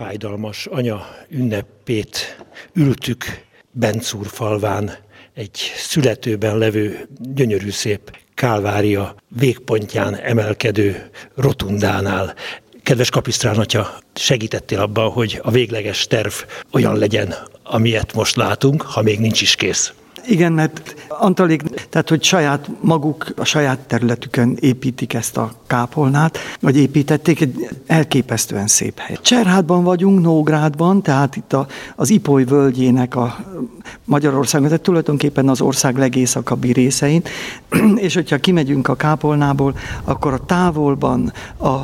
fájdalmas anya ünnepét ültük Bencúr falván, egy születőben levő gyönyörű szép Kálvária végpontján emelkedő rotundánál. Kedves kapisztrán atya, segítettél abban, hogy a végleges terv olyan legyen, amilyet most látunk, ha még nincs is kész. Igen, mert Antalék, tehát hogy saját maguk a saját területükön építik ezt a kápolnát, vagy építették, egy elképesztően szép hely. Cserhátban vagyunk, Nógrádban, tehát itt a, az Ipoly völgyének a Magyarországon, tehát tulajdonképpen az ország legészakabbi részein, és hogyha kimegyünk a kápolnából, akkor a távolban a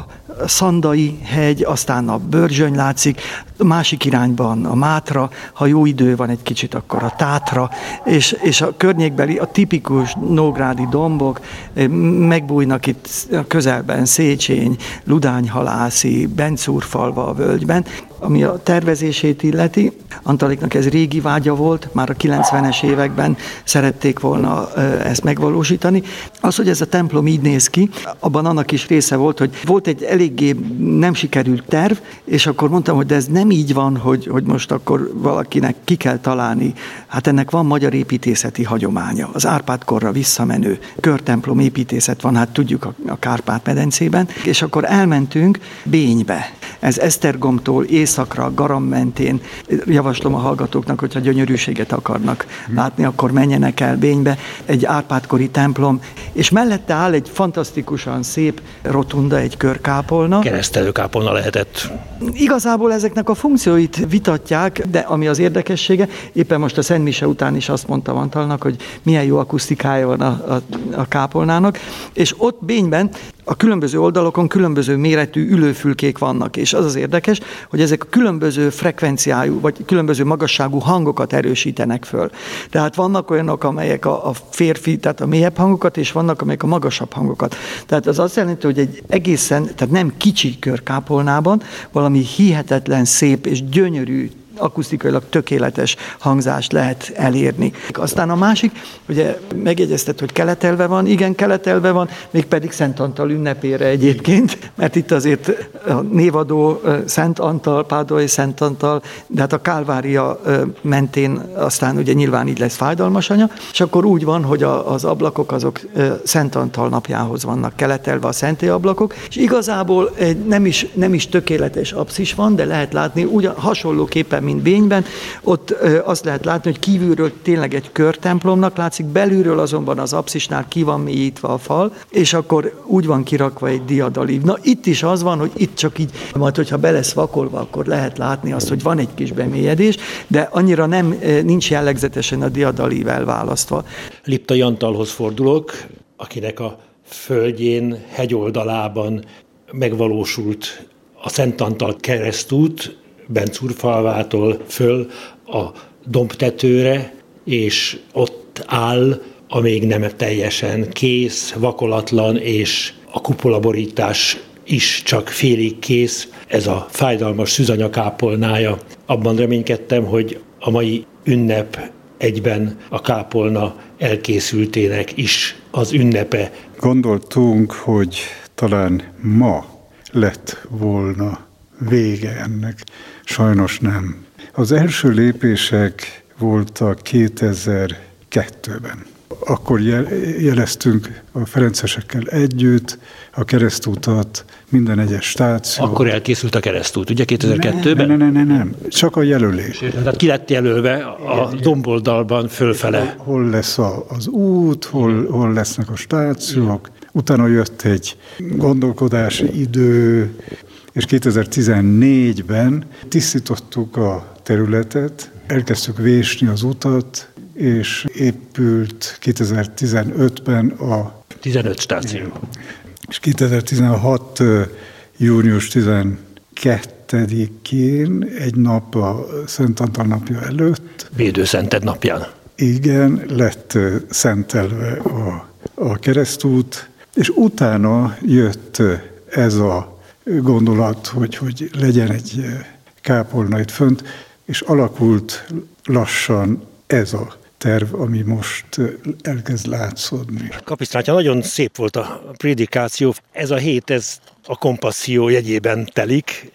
Szandai hegy, aztán a Börzsöny látszik, másik irányban a Mátra, ha jó idő van egy kicsit, akkor a Tátra, és, és a környékbeli, a tipikus nógrádi dombok, eh, megbújnak itt a közelben Széchény, Ludányhalászi, Bencúrfalva a völgyben, ami a tervezését illeti, Antaliknak ez régi vágya volt, már a 90-es években szerették volna ezt megvalósítani. Az, hogy ez a templom így néz ki, abban annak is része volt, hogy volt egy eléggé nem sikerült terv, és akkor mondtam, hogy de ez nem így van, hogy, hogy most akkor valakinek ki kell találni. Hát ennek van magyar építészeti hagyománya. Az Árpád-korra visszamenő körtemplom építészet van, hát tudjuk a, a Kárpát-medencében, és akkor elmentünk Bénybe. Ez Esztergomtól északra, Garam mentén, javaslom a hallgatóknak, hogyha gyönyörűséget akarnak látni, akkor menjenek el Bénybe, egy Árpádkori templom, és mellette áll egy fantasztikusan szép rotunda, egy körkápolna. Keresztelőkápolna lehetett. Igazából ezeknek a funkcióit vitatják, de ami az érdekessége, éppen most a Szent Mise után is azt mondta Antalnak, hogy milyen jó akusztikája van a, a, a kápolnának, és ott Bényben a különböző oldalokon különböző méretű ülőfülkék vannak, és az az érdekes, hogy ezek a különböző frekvenciájú, vagy különböző magasságú hangokat erősítenek föl. Tehát vannak olyanok, amelyek a, a férfi, tehát a mélyebb hangokat, és vannak, amelyek a magasabb hangokat. Tehát az azt jelenti, hogy egy egészen, tehát nem kicsi körkápolnában, valami hihetetlen szép és gyönyörű akusztikailag tökéletes hangzást lehet elérni. Aztán a másik, ugye megjegyezted, hogy keletelve van, igen, keletelve van, mégpedig Szent Antal ünnepére egyébként, mert itt azért a névadó Szent Antal, Pádolai Szent Antal, de hát a Kálvária mentén aztán ugye nyilván így lesz fájdalmas anya, és akkor úgy van, hogy a, az ablakok azok Szent Antal napjához vannak keletelve a szenté ablakok, és igazából egy nem is, nem is tökéletes apszis van, de lehet látni ugyan hasonlóképpen mint Bényben. Ott azt lehet látni, hogy kívülről tényleg egy körtemplomnak látszik, belülről azonban az apszisnál ki van mélyítve a fal, és akkor úgy van kirakva egy diadalív. Na itt is az van, hogy itt csak így, majd hogyha be lesz vakolva, akkor lehet látni azt, hogy van egy kis bemélyedés, de annyira nem, nincs jellegzetesen a diadalív elválasztva. Lipta Jantalhoz fordulok, akinek a földjén, hegyoldalában megvalósult a Szent Antal keresztút, Bencúrfalvától föl a dombtetőre, és ott áll a még nem teljesen kész, vakolatlan, és a kupolaborítás is csak félig kész, ez a fájdalmas szűzanyakápolnája. Abban reménykedtem, hogy a mai ünnep egyben a kápolna elkészültének is az ünnepe. Gondoltunk, hogy talán ma lett volna vége ennek. Sajnos nem. Az első lépések voltak 2002-ben. Akkor jeleztünk a Ferencesekkel együtt a keresztútat, minden egyes stáció. Akkor elkészült a keresztút, ugye 2002-ben? Nem, nem, nem, nem, csak a jelölés. Tehát ki lett jelölve a domboldalban fölfele. Hol lesz az út, hol, hol lesznek a stációk. Utána jött egy gondolkodási idő, és 2014-ben tisztítottuk a területet, elkezdtük vésni az utat, és épült 2015-ben a... 15 stáció. És 2016. június 12-én, egy nap a Szent Antal napja előtt. Védőszented napján. Igen, lett szentelve a, a keresztút, és utána jött ez a gondolat, hogy, hogy legyen egy kápolna itt fönt, és alakult lassan ez a terv, ami most elkezd látszódni. Kapisztrátja, nagyon szép volt a prédikáció. Ez a hét, ez a kompasszió jegyében telik.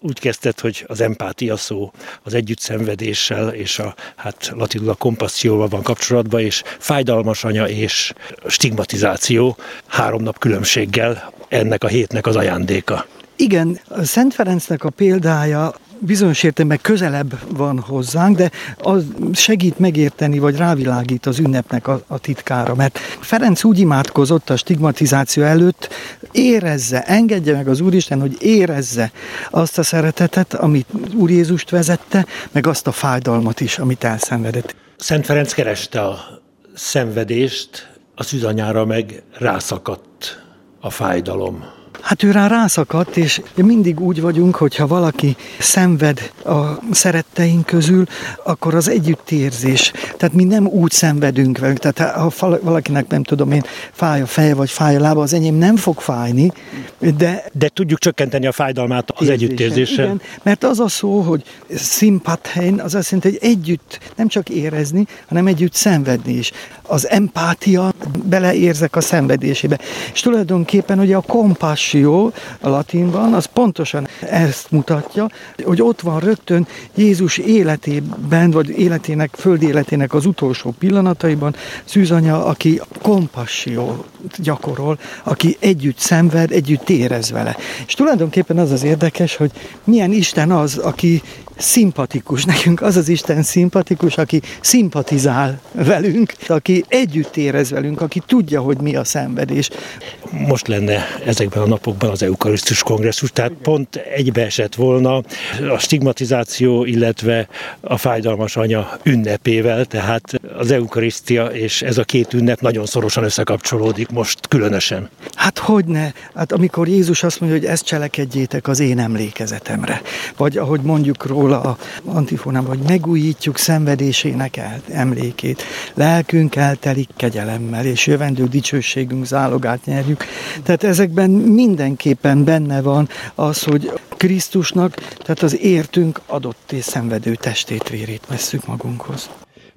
úgy kezdted, hogy az empátia szó az együttszenvedéssel és a hát latinul a kompasszióval van kapcsolatban, és fájdalmas anya és stigmatizáció három nap különbséggel ennek a hétnek az ajándéka. Igen, Szent Ferencnek a példája bizonyos értelemben közelebb van hozzánk, de az segít megérteni, vagy rávilágít az ünnepnek a, a titkára. Mert Ferenc úgy imádkozott a stigmatizáció előtt, érezze, engedje meg az Úristen, hogy érezze azt a szeretetet, amit Úr Jézust vezette, meg azt a fájdalmat is, amit elszenvedett. Szent Ferenc kereste a szenvedést, a szűzanyára meg rászakadt a fájdalom. Hát ő rá rászakadt, és mindig úgy vagyunk, hogyha valaki szenved a szeretteink közül, akkor az együttérzés. Tehát mi nem úgy szenvedünk velük. Tehát ha valakinek nem tudom én, fáj a feje vagy fáj a lába, az enyém nem fog fájni, de... De tudjuk csökkenteni a fájdalmát az érzésen. együttérzéssel. Igen, mert az a szó, hogy szimpathen, az azt jelenti, hogy együtt nem csak érezni, hanem együtt szenvedni is. Az empátia, beleérzek a szenvedésébe. És tulajdonképpen ugye a kompás passio a latinban, az pontosan ezt mutatja, hogy ott van rögtön Jézus életében, vagy életének, földi életének az utolsó pillanataiban Szűzanya, aki kompasszió gyakorol, aki együtt szenved, együtt érez vele. És tulajdonképpen az az érdekes, hogy milyen Isten az, aki szimpatikus. Nekünk az az Isten szimpatikus, aki szimpatizál velünk, aki együtt érez velünk, aki tudja, hogy mi a szenvedés. Most lenne ezekben a napokban az eukarisztus kongresszus, tehát pont egybeesett volna a stigmatizáció, illetve a fájdalmas anya ünnepével, tehát az eukarisztia és ez a két ünnep nagyon szorosan összekapcsolódik most különösen. Hát hogy ne? Hát amikor Jézus azt mondja, hogy ezt cselekedjétek az én emlékezetemre, vagy ahogy mondjuk róla, róla a antifonában, hogy megújítjuk szenvedésének emlékét. Lelkünk eltelik kegyelemmel, és jövendő dicsőségünk zálogát nyerjük. Tehát ezekben mindenképpen benne van az, hogy Krisztusnak, tehát az értünk adott és szenvedő testét, vérét vesszük magunkhoz.